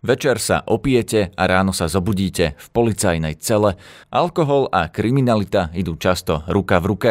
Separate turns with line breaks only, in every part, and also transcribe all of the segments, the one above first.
Večer sa opijete a ráno sa zobudíte v policajnej cele. Alkohol a kriminalita idú často ruka v ruke.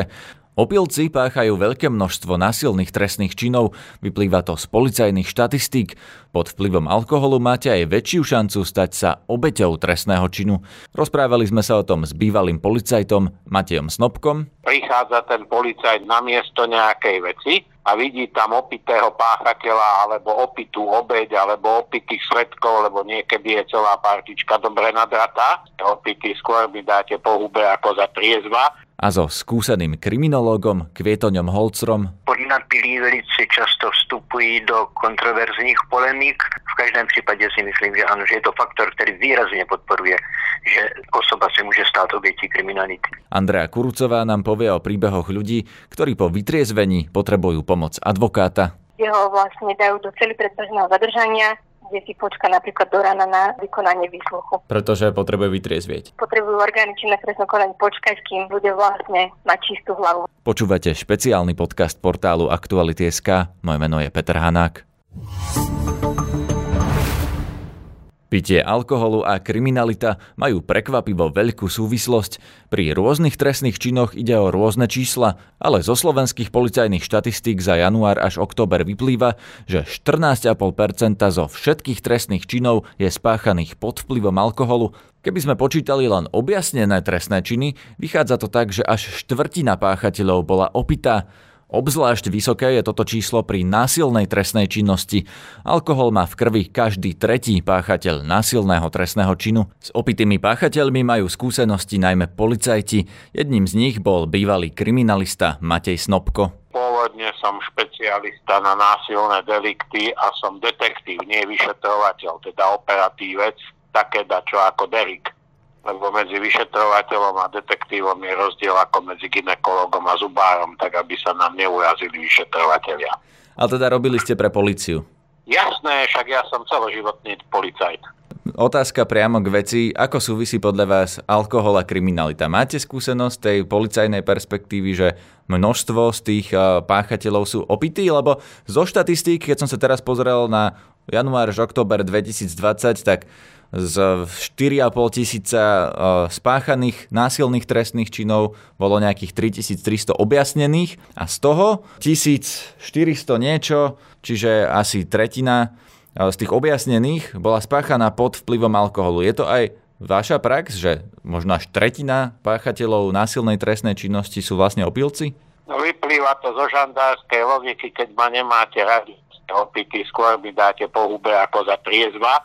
Opilci páchajú veľké množstvo násilných trestných činov, vyplýva to z policajných štatistík. Pod vplyvom alkoholu máte aj väčšiu šancu stať sa obeťou trestného činu. Rozprávali sme sa o tom s bývalým policajtom Matejom Snobkom.
Prichádza ten policajt na miesto nejakej veci a vidí tam opitého páchateľa alebo opitú obeď alebo opitých svetkov, lebo niekedy je celá partička dobre nadratá. Opitý skôr by dáte po hube ako za triezva
a so skúseným kriminologom Kvietoňom Holcrom.
Podnapilí velice často vstupují do kontroverzních polemík. V každém případě si myslím, že ano, že je to faktor, který výrazně podporuje, že osoba se může stát obětí kriminality.
Andrea Kurucová nám povie o príbehoch ľudí, ktorí po vytriezvení potrebujú pomoc advokáta.
Jeho vlastne dajú do celý predbežného zadržania, kde si počka napríklad do rána na vykonanie výsluchu.
Pretože potrebuje vytriezvieť.
Potrebujú orgány činné trestnom konaní počkať, kým bude vlastne mať čistú hlavu.
Počúvate špeciálny podcast portálu Aktuality.sk. Moje meno je Peter Hanák. Pitie alkoholu a kriminalita majú prekvapivo veľkú súvislosť. Pri rôznych trestných činoch ide o rôzne čísla, ale zo slovenských policajných štatistík za január až október vyplýva, že 14,5% zo všetkých trestných činov je spáchaných pod vplyvom alkoholu. Keby sme počítali len objasnené trestné činy, vychádza to tak, že až štvrtina páchateľov bola opitá. Obzvlášť vysoké je toto číslo pri násilnej trestnej činnosti. Alkohol má v krvi každý tretí páchateľ násilného trestného činu. S opitými páchateľmi majú skúsenosti najmä policajti. Jedným z nich bol bývalý kriminalista Matej Snobko.
Pôvodne som špecialista na násilné delikty a som detektív, nie vyšetrovateľ, teda operatívec, také dačo ako Derek lebo medzi vyšetrovateľom a detektívom je rozdiel ako medzi ginekologom a zubárom, tak aby sa nám neurazili vyšetrovateľia.
Ale teda robili ste pre policiu?
Jasné, však ja som celoživotný policajt.
Otázka priamo k veci. Ako súvisí podľa vás alkohol a kriminalita? Máte skúsenosť tej policajnej perspektívy, že množstvo z tých páchateľov sú opití? Lebo zo štatistík, keď som sa teraz pozrel na január až október 2020, tak z 4,5 tisíca e, spáchaných násilných trestných činov bolo nejakých 3300 objasnených a z toho 1400 niečo, čiže asi tretina e, z tých objasnených bola spáchaná pod vplyvom alkoholu. Je to aj vaša prax, že možno až tretina páchateľov násilnej trestnej činnosti sú vlastne opilci?
No, vyplýva to zo žandárskej logiky, keď ma nemáte radi opity, skôr by dáte po hube ako za triezva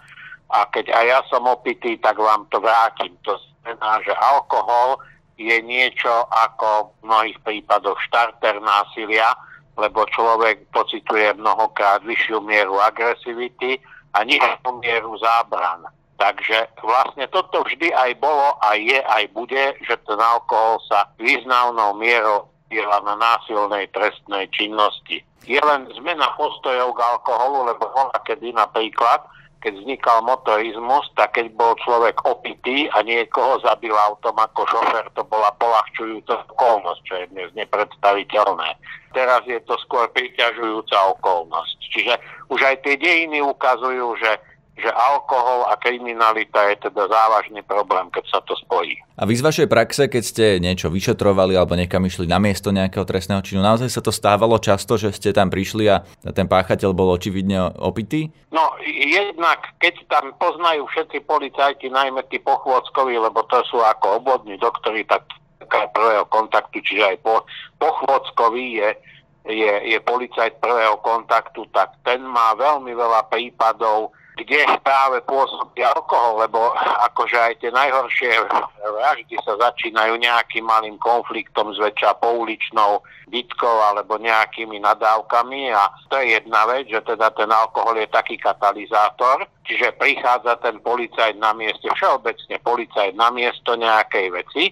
a keď aj ja som opitý, tak vám to vrátim. To znamená, že alkohol je niečo ako v mnohých prípadoch štarter násilia, lebo človek pocituje mnohokrát vyššiu mieru agresivity a nižšiu mieru zábran. Takže vlastne toto vždy aj bolo a je aj bude, že ten alkohol sa významnou mierou diela na násilnej trestnej činnosti. Je len zmena postojov k alkoholu, lebo bola kedy napríklad keď vznikal motorizmus, tak keď bol človek opitý a niekoho zabil autom ako šofer, to bola polahčujúca okolnosť, čo je dnes nepredstaviteľné. Teraz je to skôr priťažujúca okolnosť. Čiže už aj tie dejiny ukazujú, že že alkohol a kriminalita je teda závažný problém, keď sa to spojí.
A vy z vašej praxe, keď ste niečo vyšetrovali alebo niekam išli na miesto nejakého trestného činu, naozaj sa to stávalo často, že ste tam prišli a ten páchateľ bol očividne opitý?
No, jednak, keď tam poznajú všetci policajti, najmä tí pochôdzkoví, lebo to sú ako obvodní doktori, tak prvého kontaktu, čiže aj po, pochôdzkový je je, je policajt prvého kontaktu, tak ten má veľmi veľa prípadov kde práve pôsobí alkohol, lebo akože aj tie najhoršie vraždy sa začínajú nejakým malým konfliktom zväčša pouličnou bitkou alebo nejakými nadávkami a to je jedna vec, že teda ten alkohol je taký katalizátor, čiže prichádza ten policajt na mieste, všeobecne policajt na miesto nejakej veci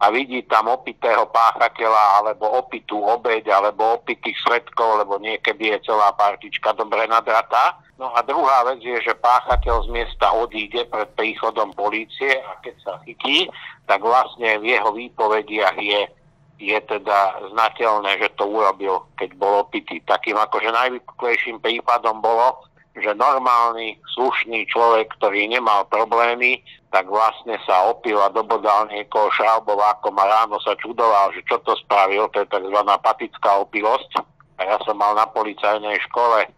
a vidí tam opitého páchateľa alebo opitú obeď alebo opitých svetkov, lebo niekedy je celá partička dobre nadratá. No a druhá vec je, že páchateľ z miesta odíde pred príchodom polície a keď sa chytí, tak vlastne v jeho výpovediach je, je teda znateľné, že to urobil, keď bol opitý. Takým akože najvyklejším prípadom bolo, že normálny, slušný človek, ktorý nemal problémy, tak vlastne sa opil a dobodal niekoho šraubovákom a ráno sa čudoval, že čo to spravil, to je tzv. patická opilosť. A ja som mal na policajnej škole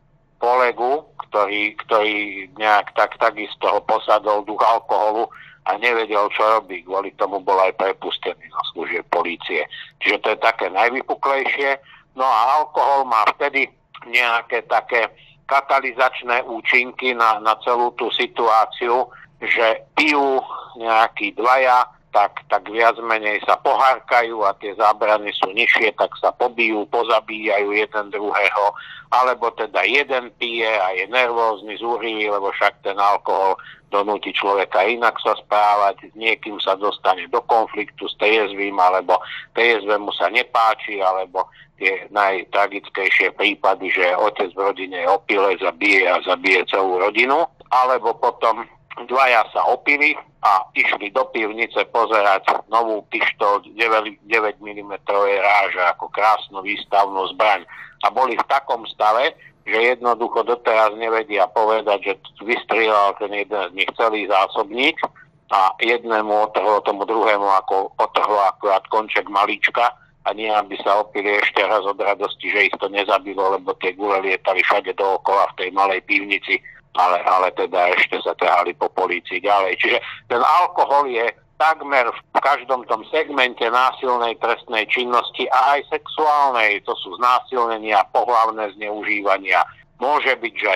kolegu, ktorý, ktorý nejak tak takisto ho posadol duch alkoholu a nevedel, čo robí. Kvôli tomu bol aj prepustený na služie polície. Čiže to je také najvypuklejšie. No a alkohol má vtedy nejaké také katalizačné účinky na, na celú tú situáciu, že pijú nejakí dvaja, tak, tak viac menej sa pohárkajú a tie zábrany sú nižšie, tak sa pobijú, pozabíjajú jeden druhého, alebo teda jeden pije a je nervózny, zúrivý, lebo však ten alkohol donúti človeka inak sa správať, s niekým sa dostane do konfliktu s TSV, alebo TSV mu sa nepáči, alebo tie najtragickejšie prípady, že otec v rodine je opile, zabije a zabije celú rodinu, alebo potom dvaja sa opili a išli do pivnice pozerať novú pištol 9, 9 mm ráže ako krásnu výstavnú zbraň. A boli v takom stave, že jednoducho doteraz nevedia povedať, že vystrieľal ten jeden z nich celý zásobník a jednému otrhlo tomu druhému ako otrhlo akurát konček malička a nie aby sa opili ešte raz od radosti, že ich to nezabilo, lebo tie gule lietali všade dookola v tej malej pivnici ale, ale teda ešte sa ťahali po polícii ďalej. Čiže ten alkohol je takmer v každom tom segmente násilnej trestnej činnosti a aj sexuálnej, to sú znásilnenia, pohlavné zneužívania. Môže byť, že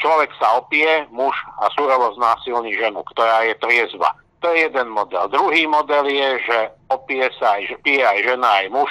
človek sa opie, muž a surovo znásilní ženu, ktorá je triezva. To je jeden model. Druhý model je, že opie sa aj, pije aj žena, aj muž,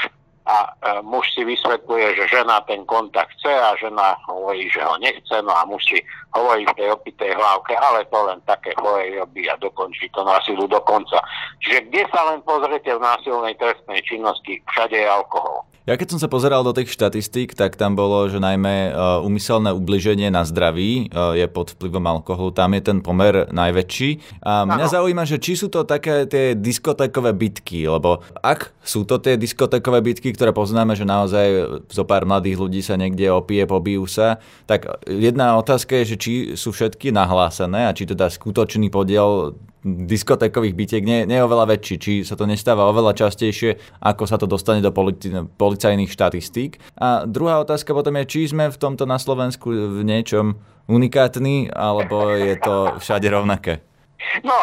a e, muž si vysvetľuje, že žena ten kontakt chce a žena hovorí, že ho nechce, no a muž si hovorí v tej opitej hlavke, ale to len také chore robí a dokončí to násilu do konca. Čiže kde sa len pozrete v násilnej trestnej činnosti, všade je alkohol.
Ja keď som sa pozeral do tých štatistík, tak tam bolo, že najmä umyselné ubliženie na zdraví je pod vplyvom alkoholu, tam je ten pomer najväčší. A mňa ano. zaujíma, že či sú to také tie diskotékové bitky, lebo ak sú to tie diskotékové bitky, ktoré poznáme, že naozaj zo pár mladých ľudí sa niekde opije, pobijú sa, tak jedna otázka je, že či sú všetky nahlásené a či teda skutočný podiel diskotékových bitiek nie, nie je oveľa väčší, či sa to nestáva oveľa častejšie, ako sa to dostane do politi- policajných štatistík. A druhá otázka potom je, či sme v tomto na Slovensku v niečom unikátni, alebo je to všade rovnaké.
No,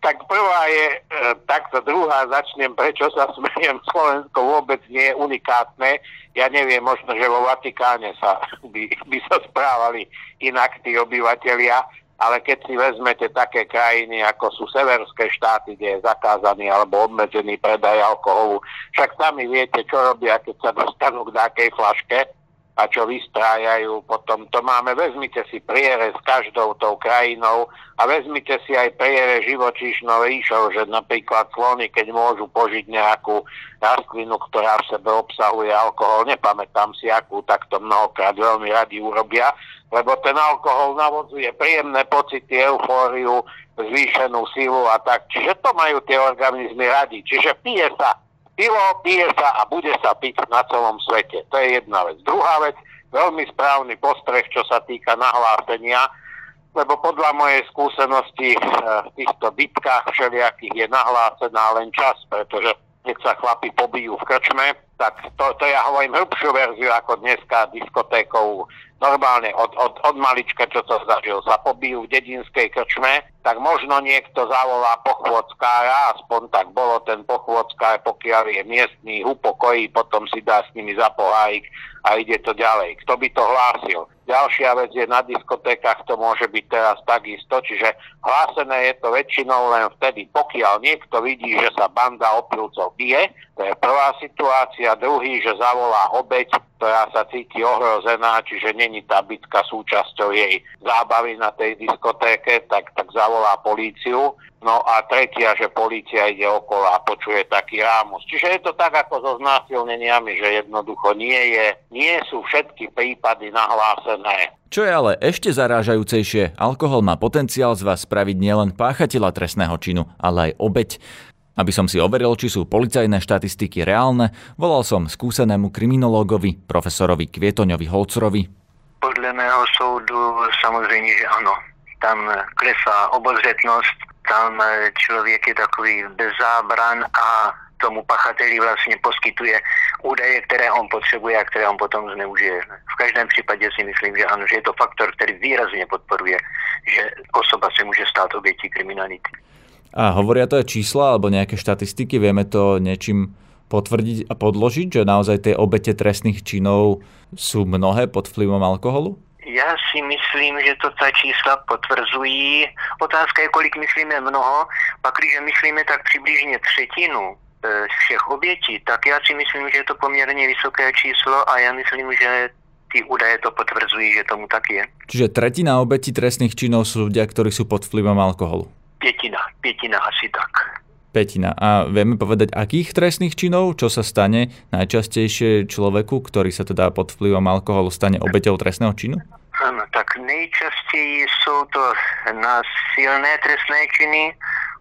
tak prvá je e, takto, druhá začnem, prečo sa smeriem, Slovensko vôbec nie je unikátne. Ja neviem, možno, že vo Vatikáne sa by, by sa správali inak tí obyvateľia ale keď si vezmete také krajiny, ako sú severské štáty, kde je zakázaný alebo obmedzený predaj alkoholu, však sami viete, čo robia, keď sa dostanú k nejakej flaške a čo vystrájajú potom. To máme, vezmite si priere s každou tou krajinou a vezmite si aj priere živočíšnou ríšou, že napríklad slony, keď môžu požiť nejakú rastlinu, ktorá v sebe obsahuje alkohol, nepamätám si akú, tak to mnohokrát veľmi radi urobia, lebo ten alkohol navodzuje príjemné pocity, eufóriu, zvýšenú silu a tak. Čiže to majú tie organizmy radi. Čiže pije sa pivo, pije sa a bude sa piť na celom svete. To je jedna vec. Druhá vec, veľmi správny postreh, čo sa týka nahlásenia, lebo podľa mojej skúsenosti eh, v týchto bitkách všelijakých je nahlásená len čas, pretože keď sa chlapi pobijú v krčme, tak to, to ja hovorím hĺbšiu verziu ako dneska diskotékovú normálne od, od, od malička, čo to zažil, sa pobijú v dedinskej krčme, tak možno niekto zavolá pochôdzkára, aspoň tak bolo ten pochôdzkár, pokiaľ je miestný, upokojí, potom si dá s nimi za pohárik a ide to ďalej. Kto by to hlásil? Ďalšia vec je, na diskotékach to môže byť teraz takisto, čiže hlásené je to väčšinou len vtedy, pokiaľ niekto vidí, že sa banda opilcov bije, to je prvá situácia, druhý, že zavolá obeď, ktorá sa cíti ohrozená, čiže není tá bitka súčasťou jej zábavy na tej diskotéke, tak, tak zavolá políciu. No a tretia, že polícia ide okolo a počuje taký rámus. Čiže je to tak ako so znásilneniami, že jednoducho nie, je, nie sú všetky prípady nahlásené.
Čo je ale ešte zarážajúcejšie, alkohol má potenciál z vás spraviť nielen páchateľa trestného činu, ale aj obeď. Aby som si overil, či sú policajné štatistiky reálne, volal som skúsenému kriminológovi, profesorovi Kvietoňovi Holcerovi.
Podle mého soudu samozřejmě, že ano. Tam klesá obozřetnost, tam člověk je takový bez zábran a tomu pachateli vlastně poskytuje údaje, které on potřebuje a které on potom zneužije. V každém případě si myslím, že ano, že je to faktor, který výrazně podporuje, že osoba se může stát obětí kriminality.
A hovoria to aj čísla alebo nejaké štatistiky? Vieme to niečím potvrdiť a podložiť, že naozaj tie obete trestných činov sú mnohé pod vplyvom alkoholu?
Já si myslím, že to ta čísla potvrzují. Otázka je, kolik myslíme mnoho. Pak, když myslíme tak přibližně třetinu z všech obětí, tak já si myslím, že je to poměrně vysoké číslo a já myslím, že ty údaje to potvrdzují, že tomu tak je.
Čiže tretina obetí trestných činov sú ľudia, ktorí sú pod vplyvom alkoholu?
Pětina, pětina asi tak.
Petina. A vieme povedať, akých trestných činov, čo sa stane najčastejšie človeku, ktorý sa teda pod vplyvom alkoholu stane obeťou trestného činu?
Ano, tak nejčastěji jsou to násilné trestné činy,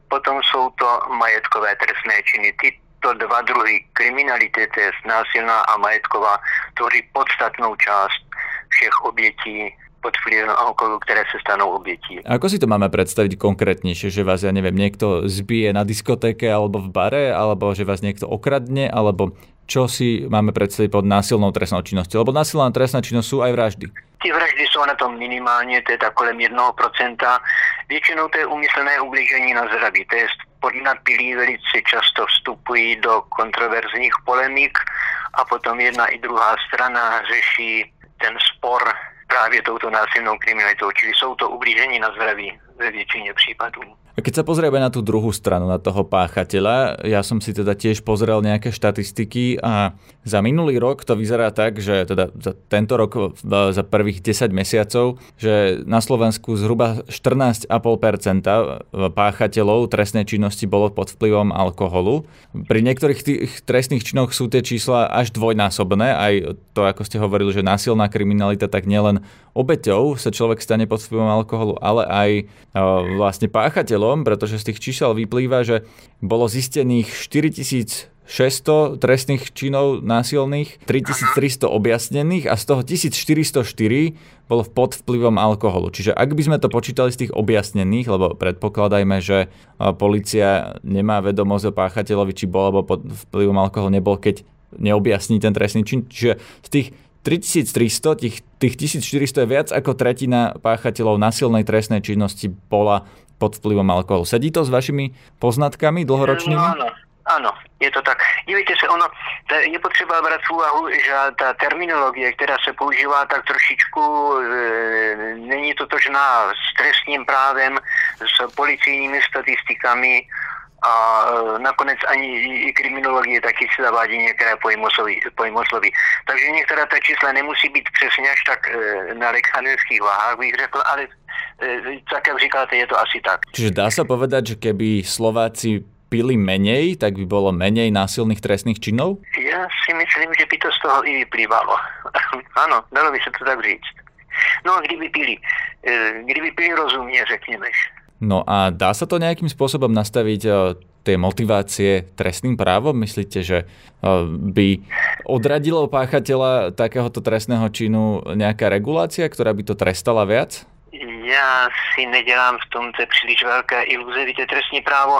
potom jsou to majetkové trestné činy. Tyto dva druhy kriminality, to je násilná a majetková, tvoří podstatnou část všech obětí pod vplyvom alkoholu, ktoré sa stanú obětí.
Ako si to máme predstaviť konkrétnejšie, že vás, ja neviem, niekto zbije na diskotéke alebo v bare, alebo že vás niekto okradne, alebo čo si máme predstaviť pod násilnou trestnou činnosťou? Lebo násilná trestná činnosť sú aj vraždy.
Ty vraždy jsou na tom minimálně, to je tak kolem 1%. Většinou to je umyslné ublížení na zdraví, to je podnapilí velice často vstupují do kontroverzních polemik a potom jedna i druhá strana řeší ten spor právě touto násilnou kriminalitou, čili jsou to ublížení na zdraví ve většině případů.
Keď sa pozrieme na tú druhú stranu, na toho páchateľa, ja som si teda tiež pozrel nejaké štatistiky a za minulý rok to vyzerá tak, že teda za tento rok za prvých 10 mesiacov, že na Slovensku zhruba 14,5% páchateľov trestnej činnosti bolo pod vplyvom alkoholu. Pri niektorých tých trestných činoch sú tie čísla až dvojnásobné, aj to, ako ste hovorili, že násilná kriminalita, tak nielen obeťou sa človek stane pod vplyvom alkoholu, ale aj vlastne páchateľ cieľom, pretože z tých čísel vyplýva, že bolo zistených 4600 trestných činov násilných, 3300 objasnených a z toho 1404 bolo pod vplyvom alkoholu. Čiže ak by sme to počítali z tých objasnených, lebo predpokladajme, že policia nemá vedomosť o páchateľovi, či bol alebo pod vplyvom alkoholu nebol, keď neobjasní ten trestný čin. Čiže z tých 3300, tých, tých 1400 je viac ako tretina páchateľov násilnej trestnej činnosti bola pod vplyvom alkoholu. Sedí to s vašimi poznatkami dlhoročnými?
No, áno, áno, je to tak. Dívejte se, ono, je potřeba brať v úvahu, že ta terminologie, která se používá tak trošičku, e, není totožná s trestním právem, s policijními statistikami, a e, nakonec ani i kriminologie taky si zavádí některé pojmosloví. Takže některá ta čísla nemusí být přesně až tak e, na lekánských váhách, bych řekl, ale e, tak, jak říkáte, je to asi tak.
Čiže dá sa povedať, že keby Slováci pili menej, tak by bolo menej násilných trestných činov?
Ja si myslím, že by to z toho i vyplývalo. Áno, dalo by sa to tak říct. No, kdyby pili, kdyby pili rozumne, řekněme.
No a dá sa to nejakým spôsobom nastaviť eh, tie motivácie trestným právom? Myslíte, že eh, by odradilo páchateľa takéhoto trestného činu nejaká regulácia, ktorá by to trestala viac?
Já si nedělám v tomto příliš velké iluze. Víte, trestní právo,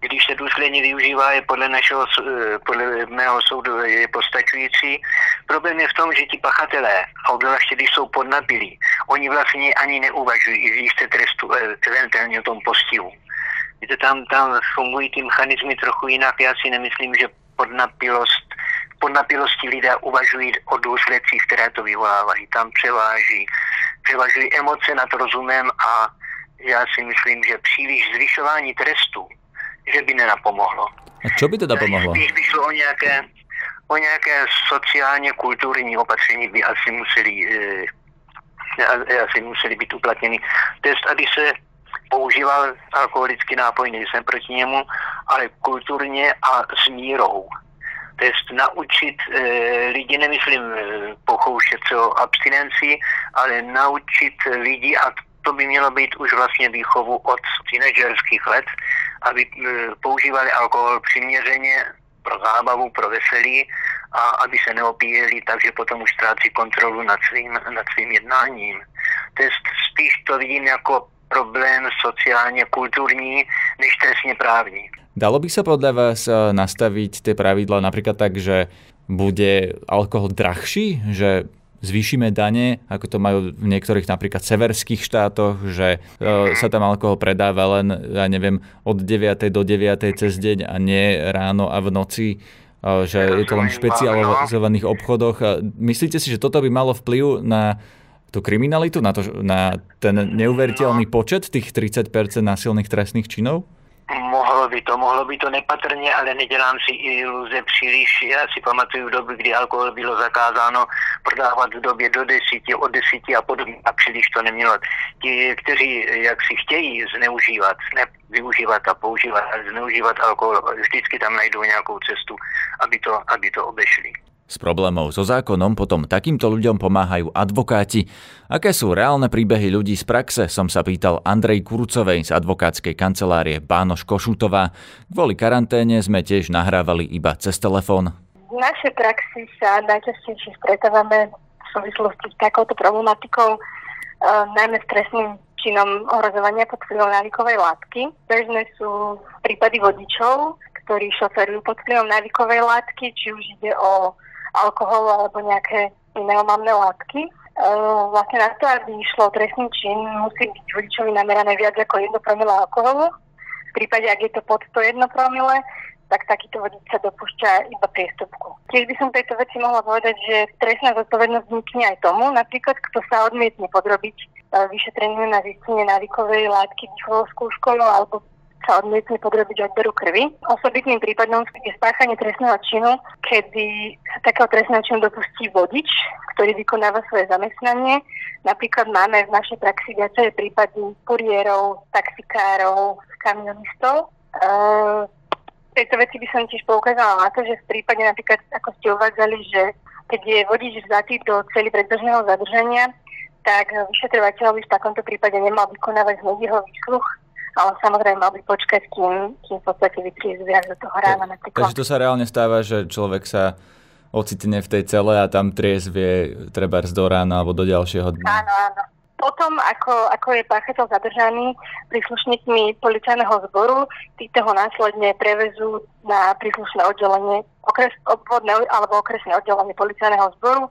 když se důsledně využívá, je podle, našeho, eh, podle mého soudu je postačující. Problém je v tom, že ti pachatelé, a obzvláště když jsou podnapilí, oni vlastně ani neuvažují i výšce trestu, eh, eventuálně o tom postihu. Víte, tam, tam fungují ty mechanizmy trochu jinak. Já si nemyslím, že podnapilost podnapilosti lidé uvažují o důsledcích, které to vyvolávají. Tam převáží převažují emoce nad rozumem a já si myslím, že příliš zvyšování trestu, že by nenapomohlo.
A čo by teda pomohlo?
Když by šlo o nějaké, o nějaké sociálně kulturní opatření, by asi museli, e, asi museli být uplatněny. Test, aby se používal alkoholický nápoj, nejsem proti němu, ale kulturně a s mírou. To je naučit e, lidi, nemyslím e, pokoušet se o abstinenci, ale naučit lidi, a to by mělo být už vlastně výchovu od teenagerských let, aby e, používali alkohol přiměřeně pro zábavu, pro veselí a aby se neopíjeli, takže potom už ztrácí kontrolu nad svým, nad svým jednáním. To je spíš to vidím jako problém sociálně kulturní, než trestně právní.
Dalo by sa podľa vás eh, nastaviť tie pravidla napríklad tak, že bude alkohol drahší, že zvýšime dane, ako to majú v niektorých napríklad severských štátoch, že uh, sa tam alkohol predáva len, ja neviem, od 9. do 9. cez deň a nie ráno a v noci, uh, že je to len v špecializovaných obchodoch. Myslíte si, že toto by malo vplyv na tú kriminalitu, na, to, na ten neuveriteľný počet tých 30% násilných trestných činov?
Mohlo by to, mohlo by to nepatrně, ale nedělám si iluze příliš. Já si pamatuju doby, kdy alkohol bylo zakázáno prodávat v době do desíti, od desíti a podobně a příliš to nemělo. Ti, kteří jak si chtějí zneužívat, ne využívat a používat, ale zneužívat alkohol, vždycky tam najdou nějakou cestu, aby to, aby to obešli.
S problémov so zákonom potom takýmto ľuďom pomáhajú advokáti. Aké sú reálne príbehy ľudí z praxe, som sa pýtal Andrej Kurucovej z advokátskej kancelárie Bánoš Košutová. Kvôli karanténe sme tiež nahrávali iba cez telefón.
V našej praxi sa najčastejšie stretávame v súvislosti s takouto problematikou, e, najmä s trestným činom ohrozovania pod vplyvom návykovej látky. Bežné sú prípady vodičov, ktorí šoferujú pod vplyvom návykovej látky, či už ide o alkohol alebo nejaké iné omamné látky. Uh, vlastne na to, aby išlo trestný čin, musí byť vodičovi namerané viac ako 1 promile alkoholu. V prípade, ak je to pod 101 promile, tak takýto vodič sa dopúšťa iba priestupku. Tiež by som tejto veci mohla povedať, že trestná zodpovednosť vznikne aj tomu, napríklad kto sa odmietne podrobiť uh, vyšetreniu na zistenie návykovej látky výchovou skúškou alebo sa odmietne podrobiť odberu krvi. Osobitným prípadom je spáchanie trestného činu, kedy sa takého trestného činu dopustí vodič, ktorý vykonáva svoje zamestnanie. Napríklad máme v našej praxi viacej prípady kuriérov, taxikárov, kamionistov. Uh, tejto veci by som tiež poukázala na to, že v prípade napríklad, ako ste uvádzali, že keď je vodič vzatý do celý predbežného zadržania, tak vyšetrovateľ by v takomto prípade nemal vykonávať hneď jeho výsluch, ale samozrejme mal by počkať, kým, kým v podstate viac do toho rána napríklad.
Takže to sa reálne stáva, že človek sa ocitne v tej cele a tam triezvie treba do rána alebo do ďalšieho dňa.
Áno, áno. Potom, ako, ako je páchateľ zadržaný príslušníkmi policajného zboru, títo ho následne prevezú na príslušné oddelenie, okres, obvodné alebo okresné oddelenie policajného zboru,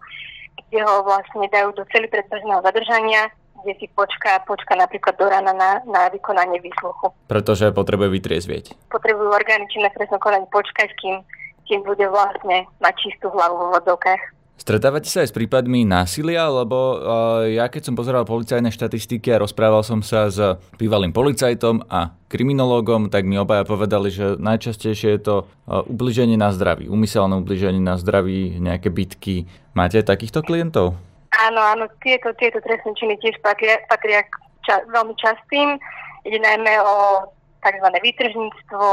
kde ho vlastne dajú do celý predbežného zadržania kde si počká, počká napríklad do rána na, na vykonanie výsluchu.
Pretože potrebuje vytriezvieť.
Potrebujú orgány činné trestnom konaní počkať, kým, kým bude vlastne mať čistú hlavu vo vodovkách.
Stretávate sa aj s prípadmi násilia, lebo uh, ja keď som pozeral policajné štatistiky a rozprával som sa s bývalým policajtom a kriminológom, tak mi obaja povedali, že najčastejšie je to uh, ubliženie na zdraví, umyselné ubliženie na zdraví, nejaké bitky. Máte takýchto klientov?
Áno, áno, tieto, tieto trestné činy tiež patria, patria ča, veľmi častým. Ide najmä o tzv. výtržníctvo,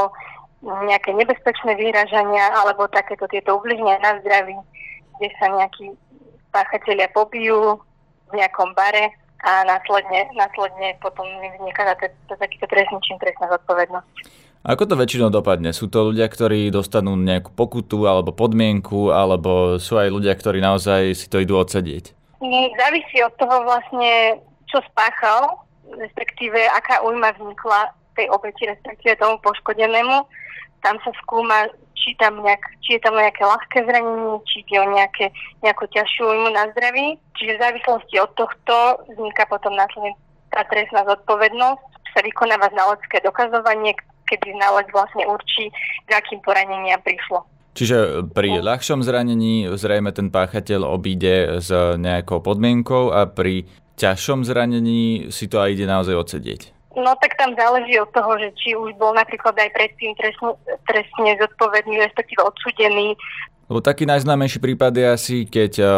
nejaké nebezpečné vyhražania alebo takéto tieto ubliženia na zdraví, kde sa nejakí páchatelia pobijú v nejakom bare a následne, následne potom vzniká takýto trestný čin, trestná zodpovednosť.
Ako to väčšinou dopadne? Sú to ľudia, ktorí dostanú nejakú pokutu alebo podmienku, alebo sú aj ľudia, ktorí naozaj si to idú odsedieť?
Závisí od toho vlastne, čo spáchal, respektíve aká újma vznikla tej obeti, respektíve tomu poškodenému. Tam sa skúma, či, tam nejak, či je tam nejaké ľahké zranenie, či ide o nejaké, nejakú ťažšiu újmu na zdraví. Čiže v závislosti od tohto vzniká potom následne tá trestná zodpovednosť. Sa vykonáva znalecké dokazovanie, kedy znalec vlastne určí, k akým poraneniam prišlo.
Čiže pri ľahšom zranení zrejme ten páchateľ obíde s nejakou podmienkou a pri ťažšom zranení si to aj ide naozaj odsedieť.
No tak tam záleží od toho, že či už bol napríklad aj predtým trestne, trestne zodpovedný, respektíve odsudený.
Lebo taký najznámejší prípad je asi, keď uh,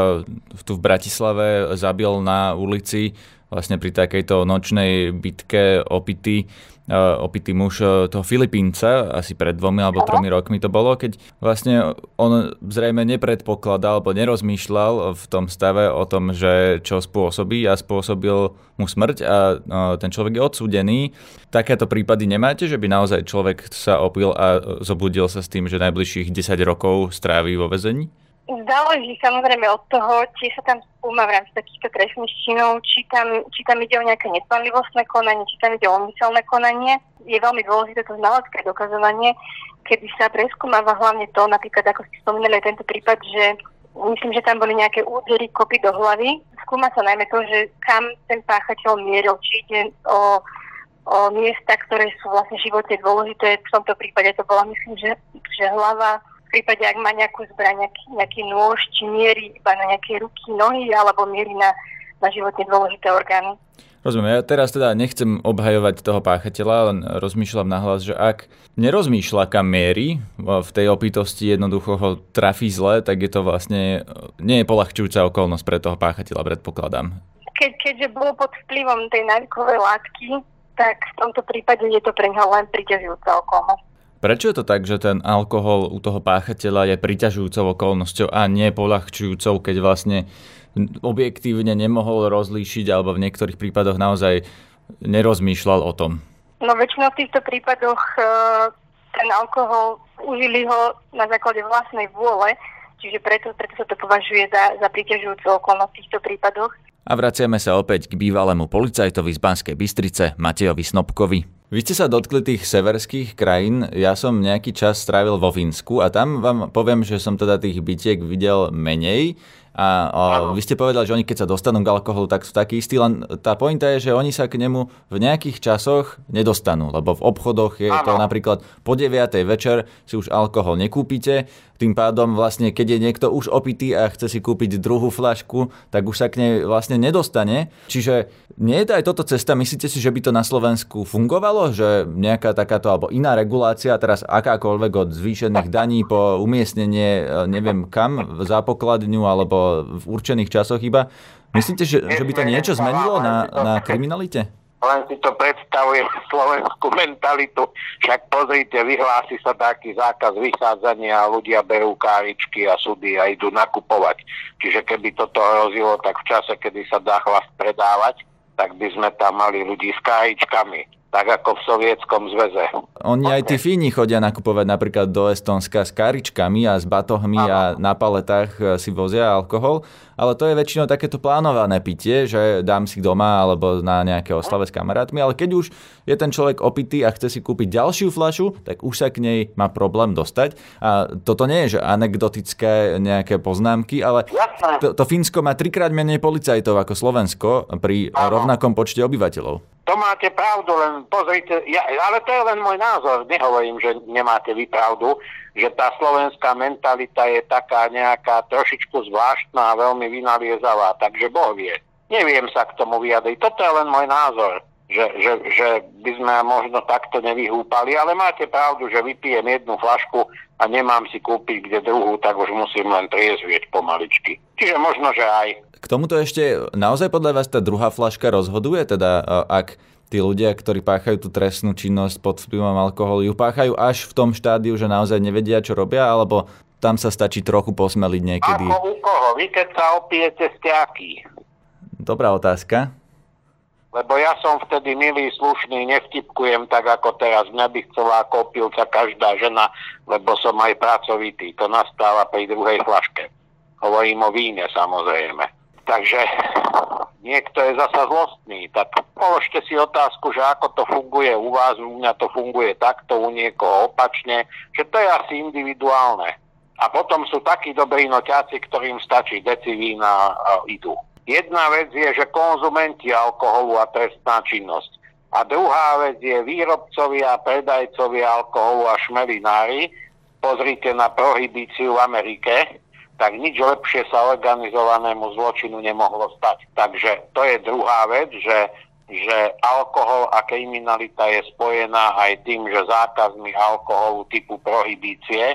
tu v Bratislave zabil na ulici vlastne pri takejto nočnej bitke opity E, opitý muž e, toho Filipínca, asi pred dvomi alebo tromi rokmi to bolo, keď vlastne on zrejme nepredpokladal alebo nerozmýšľal v tom stave o tom, že čo spôsobí a spôsobil mu smrť a e, ten človek je odsúdený. Takéto prípady nemáte, že by naozaj človek sa opil a zobudil sa s tým, že najbližších 10 rokov stráví vo vezení?
Záleží samozrejme od toho, či sa tam skúma v rámci takýchto trestných činov, či tam, či tam ide o nejaké nespanlivostné konanie, či tam ide o umyselné konanie. Je veľmi dôležité to znalecké dokazovanie, kedy sa preskúmava hlavne to, napríklad ako ste spomínali tento prípad, že myslím, že tam boli nejaké údery, kopy do hlavy. Skúma sa najmä to, že kam ten páchateľ mieril, či ide o, o miesta, ktoré sú vlastne životne dôležité. V tomto prípade to bola, myslím, že, že hlava, v prípade, ak má nejakú zbraň, nejaký, nejaký nôž, či mierí iba na nejaké ruky, nohy, alebo mierí na, na životne dôležité orgány.
Rozumiem, ja teraz teda nechcem obhajovať toho páchateľa, len rozmýšľam nahlas, že ak nerozmýšľa kam mierí, v tej opitosti jednoducho ho trafí zle, tak je to vlastne, nie je polahčujúca okolnosť pre toho páchateľa, predpokladám.
Keď, keďže bolo pod vplyvom tej návykovej látky, tak v tomto prípade je to pre neho len priťažujúca okolnosť.
Prečo je to tak, že ten alkohol u toho páchateľa je priťažujúcou okolnosťou a nie polahčujúcou, keď vlastne objektívne nemohol rozlíšiť alebo v niektorých prípadoch naozaj nerozmýšľal o tom?
No väčšinou v týchto prípadoch e, ten alkohol užili ho na základe vlastnej vôle, čiže preto, preto sa to považuje za, za priťažujúcu okolnosť v týchto prípadoch.
A vraciame sa opäť k bývalému policajtovi z Banskej Bystrice, Matejovi Snobkovi. Vy ste sa dotkli tých severských krajín, ja som nejaký čas strávil vo Fínsku a tam vám poviem, že som teda tých bytiek videl menej. A, a vy ste povedali, že oni keď sa dostanú k alkoholu, tak sú takí istí, len tá pointa je, že oni sa k nemu v nejakých časoch nedostanú, lebo v obchodoch je ano. to napríklad po 9. večer si už alkohol nekúpite, tým pádom vlastne, keď je niekto už opitý a chce si kúpiť druhú flašku, tak už sa k nej vlastne nedostane. Čiže nie je to aj toto cesta, myslíte si, že by to na Slovensku fungovalo, že nejaká takáto alebo iná regulácia, teraz akákoľvek od zvýšených daní po umiestnenie, e, neviem kam, za pokladňu alebo v určených časoch iba. Myslíte, že, že by to niečo zmenilo na, na kriminalite?
len si to predstavuje slovenskú mentalitu. Však pozrite, vyhlási sa taký zákaz vychádzania a ľudia berú káričky a súdy a idú nakupovať. Čiže keby toto hrozilo, tak v čase, kedy sa dá chlast predávať, tak by sme tam mali ľudí s káričkami tak ako v Sovietskom zväze.
Oni aj tí Fíni chodia nakupovať napríklad do Estonska s karičkami a s batohmi Aha. a na paletách e, si vozia alkohol, ale to je väčšinou takéto plánované pitie, že dám si doma alebo na nejaké oslave s kamarátmi, ale keď už je ten človek opitý a chce si kúpiť ďalšiu flašu, tak už sa k nej má problém dostať. A toto nie je, že anekdotické nejaké poznámky, ale to, to Fínsko má trikrát menej policajtov ako Slovensko pri rovnakom počte obyvateľov.
To máte pravdu, len pozrite, ja, ale to je len môj názor, nehovorím, že nemáte vy pravdu, že tá slovenská mentalita je taká nejaká trošičku zvláštna a veľmi vynaliezavá, takže Boh vie. Neviem sa k tomu vyjadriť, toto je len môj názor, že, že, že by sme možno takto nevyhúpali, ale máte pravdu, že vypijem jednu flašku a nemám si kúpiť kde druhú, tak už musím len triezvieť pomaličky. Čiže možno, že aj.
K tomuto ešte naozaj podľa vás tá druhá flaška rozhoduje? Teda ak tí ľudia, ktorí páchajú tú trestnú činnosť pod vplyvom alkoholu, ju páchajú až v tom štádiu, že naozaj nevedia, čo robia, alebo tam sa stačí trochu posmeliť niekedy?
Ako u koho? Vy keď sa opijete, ste aký?
Dobrá otázka.
Lebo ja som vtedy milý, slušný, nevtipkujem tak ako teraz. Mňa by chcela ako každá žena, lebo som aj pracovitý. To nastáva pri druhej flaške. Hovorím o víne samozrejme. Takže niekto je zasa zlostný, tak položte si otázku, že ako to funguje u vás, u mňa to funguje takto, u niekoho opačne, že to je asi individuálne. A potom sú takí dobrí noťáci, ktorým stačí deci vína a idú. Jedna vec je, že konzumenti alkoholu a trestná činnosť. A druhá vec je výrobcovia, predajcovia alkoholu a šmelinári. Pozrite na prohibíciu v Amerike, tak nič lepšie sa organizovanému zločinu nemohlo stať. Takže to je druhá vec, že, že alkohol a kriminalita je spojená aj tým, že zákazmi alkoholu typu prohibície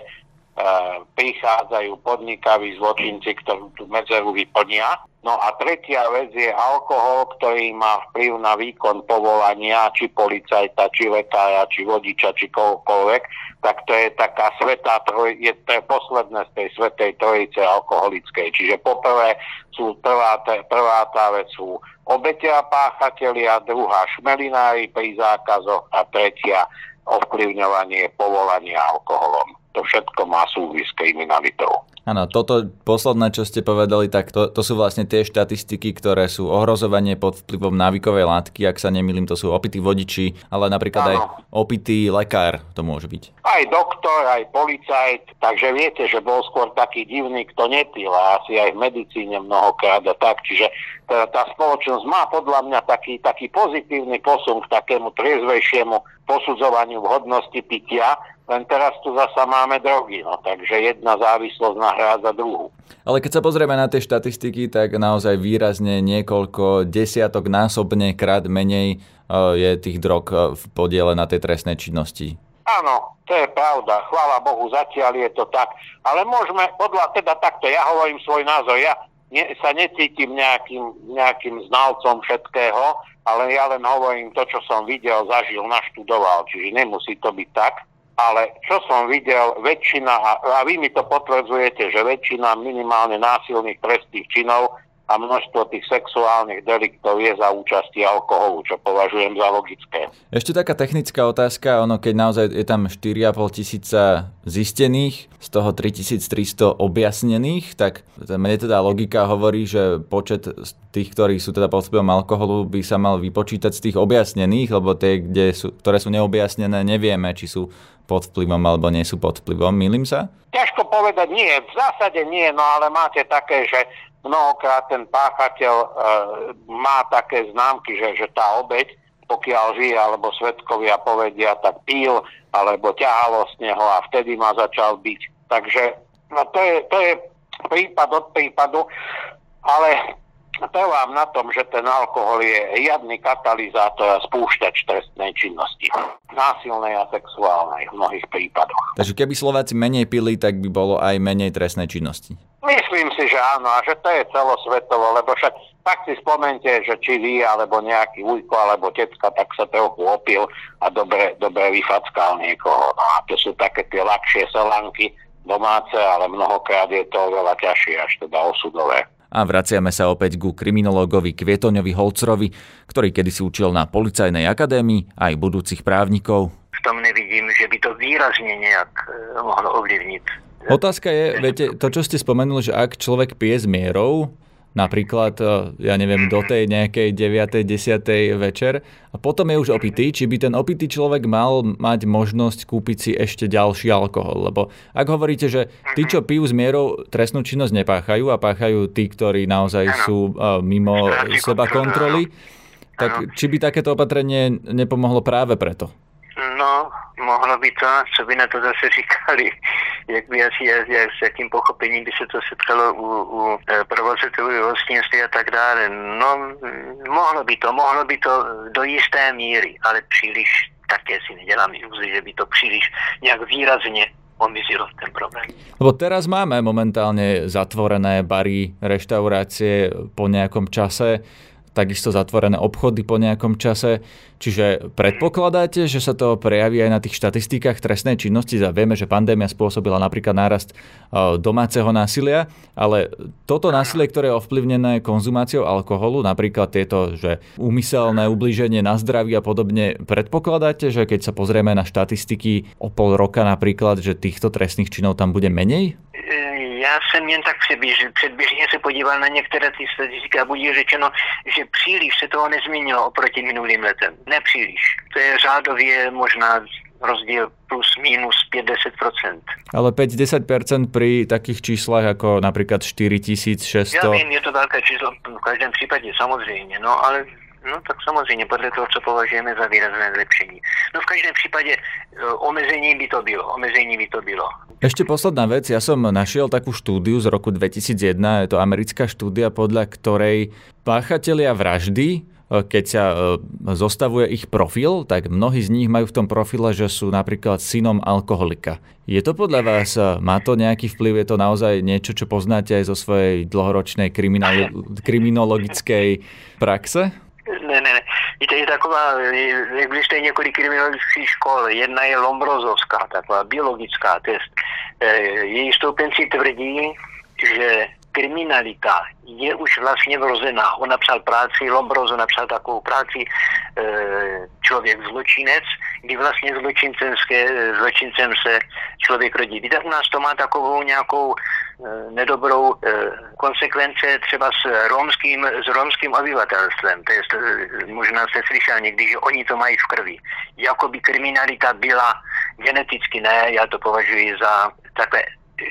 prichádzajú podnikaví zločinci, ktorí tú medzeru vyplnia. No a tretia vec je alkohol, ktorý má vplyv na výkon povolania, či policajta, či lekára, či vodiča, či kohokoľvek, tak to je taká svetá troj, je to posledné z tej svetej trojice alkoholickej. Čiže poprvé sú prvá, prvá tá vec sú obete a páchatelia, druhá šmelinári pri zákazoch a tretia ovplyvňovanie povolania alkoholom. To všetko má súvis s kriminalitou.
Áno, toto posledné, čo ste povedali, tak to, to sú vlastne tie štatistiky, ktoré sú ohrozovanie pod vplyvom návykovej látky, ak sa nemýlim, to sú opití vodiči, ale napríklad ano. aj opitý lekár to môže byť.
Aj doktor, aj policajt, takže viete, že bol skôr taký divný, kto nepil a asi aj v medicíne mnohokrát a tak, čiže tá, tá spoločnosť má podľa mňa taký, taký pozitívny posun k takému triezvejšiemu posudzovaniu vhodnosti pitia, len teraz tu zasa máme drogy, no, takže jedna závislosť nahrádza druhú.
Ale keď sa pozrieme na tie štatistiky, tak naozaj výrazne niekoľko desiatok násobne krát menej e, je tých drog e, v podiele na tej trestnej činnosti.
Áno, to je pravda. Chvála Bohu, zatiaľ je to tak. Ale môžeme, podľa teda takto, ja hovorím svoj názor, ja ne, sa necítim nejakým, nejakým znalcom všetkého, ale ja len hovorím to, čo som videl, zažil, naštudoval, čiže nemusí to byť tak ale čo som videl, väčšina, a vy mi to potvrdzujete, že väčšina minimálne násilných trestných činov a množstvo tých sexuálnych deliktov je za účasti alkoholu, čo považujem za logické.
Ešte taká technická otázka, ono keď naozaj je tam 4,5 tisíca zistených, z toho 3300 objasnených, tak mne teda logika hovorí, že počet tých, ktorí sú teda pod vplyvom alkoholu, by sa mal vypočítať z tých objasnených, lebo tie, kde sú, ktoré sú neobjasnené, nevieme, či sú pod vplyvom alebo nie sú pod vplyvom. Milím sa?
Ťažko povedať nie, v zásade nie, no ale máte také, že mnohokrát ten páchateľ e, má také známky, že, že tá obeď, pokiaľ žije alebo svetkovia povedia, tak pil alebo ťahalo z neho a vtedy ma začal byť. Takže no to, je, to je prípad od prípadu, ale trvám na tom, že ten alkohol je riadny katalizátor a spúšťač trestnej činnosti. Násilnej a sexuálnej v mnohých prípadoch.
Takže keby Slováci menej pili, tak by bolo aj menej trestnej činnosti.
Myslím si, že áno, a že to je celosvetovo, lebo však tak si spomente, že či vy, alebo nejaký ujko, alebo tecka, tak sa trochu opil a dobre, dobre vyfackal niekoho. No a to sú také tie ľahšie selanky domáce, ale mnohokrát je to veľa ťažšie, až teda osudové.
A vraciame sa opäť ku kriminológovi Kvietoňovi Holcrovi, ktorý kedysi učil na Policajnej akadémii aj budúcich právnikov.
V tom nevidím, že by to výrazne nejak e, mohlo ovlivniť.
Otázka je, viete, to, čo ste spomenuli, že ak človek pije s mierou, napríklad, e, ja neviem, do tej nejakej 9. 10. večer a potom je už opitý, či by ten opitý človek mal mať možnosť kúpiť si ešte ďalší alkohol. Lebo ak hovoríte, že tí, čo pijú s mierou, trestnú činnosť nepáchajú a páchajú tí, ktorí naozaj sú e, mimo seba kontroly, tak či by takéto opatrenie nepomohlo práve preto?
No, mohlo by to, co by na to zase říkali, jak by asi, jak, s jakým pochopením by se to setkalo u, u e, provozatelů hostinství a tak dále. No, mohlo by to, mohlo by to do jisté míry, ale příliš také si nedělám iluzi, že by to příliš nějak výrazně omizilo ten problém.
Lebo teraz máme momentálne zatvorené bary, reštaurácie po nejakom čase takisto zatvorené obchody po nejakom čase. Čiže predpokladáte, že sa to prejaví aj na tých štatistikách trestnej činnosti? A vieme, že pandémia spôsobila napríklad nárast e, domáceho násilia, ale toto násilie, ktoré je ovplyvnené konzumáciou alkoholu, napríklad tieto, že úmyselné ublíženie na zdraví a podobne, predpokladáte, že keď sa pozrieme na štatistiky o pol roka napríklad, že týchto trestných činov tam bude menej?
Já jsem jen tak předběžně, předběžně se podíval na některé ty statistiky a bude řečeno, že příliš se toho nezměnilo oproti minulým letem. Nepříliš. To je řádově možná rozdiel plus minus 5-10%.
Ale 5-10% pri takých číslach ako napríklad 4600...
Ja viem, je to veľké číslo v každém případě, samozřejmě, no ale No tak samozřejmě podle toho, co považujeme za výrazné zlepšení. No v každém případě e, omezení by to bylo. Omezení by to bylo.
Ešte posledná vec, ja som našiel takú štúdiu z roku 2001, je to americká štúdia, podľa ktorej páchatelia vraždy, e, keď sa e, zostavuje ich profil, tak mnohí z nich majú v tom profile, že sú napríklad synom alkoholika. Je to podľa vás, má to nejaký vplyv, je to naozaj niečo, čo poznáte aj zo svojej dlhoročnej kriminologickej praxe?
Ne, ne, ne. Víte, je taková, existuje několik kriminologických škol. Jedna je Lombrozovská, taková biologická test. E, její stoupenci tvrdí, že kriminalita je už vlastně vrozená. On napsal práci, Lombroso napsal takovou práci e, Člověk zločinec, kdy vlastně zločincem se člověk rodí. Víte, u nás to má takovou nějakou e, nedobrou e, konsekvence třeba s romským, s romským obyvatelstvem. To je, e, možná jste slyšel někdy, že oni to mají v krvi. Jakoby kriminalita byla geneticky, ne, já to považuji za takové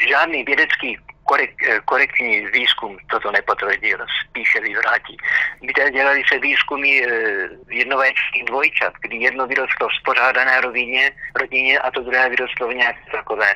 žádný vědecký korek, eh, korektní výzkum toto nepotvrdil, spíše vyvrátí. Víte, dělali se výzkumy eh, jednovaječných dvojčat, kdy jedno vyrostlo v spořádané rovině, rodině a to druhé vyrostlo v nějaké takové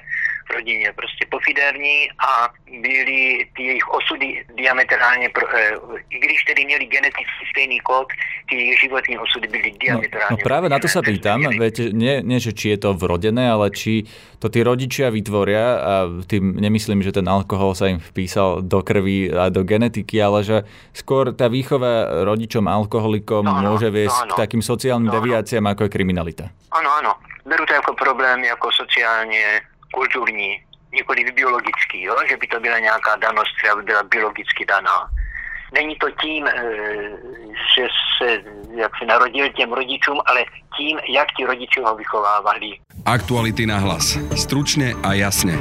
rodině, prostě pofiderní a byly ty jejich osudy diametrálně, pro, e, i když tedy měli geneticky stejný kód, ty jejich životní osudy byly diametrálně.
No, no práve na to sa pýtam, viete, nie, nie, že či je to vrodené, ale či to tí rodičia vytvoria a tým nemyslím, že ten alkohol sa im vpísal do krvi a do genetiky, ale že skôr tá výchova rodičom alkoholikom no, môže viesť no, no, k takým sociálnym no, deviáciám, ako je kriminalita.
Áno, áno. Beru to ako problém, ako sociálne kulturní, nikoli biologický, jo? že by to byla nějaká danost, která by byla biologicky daná. Není to tím, eh, že se jak se narodil těm rodičům, ale tím, jak ti rodiče ho vychovávali.
Aktuality na hlas. Stručne a jasne.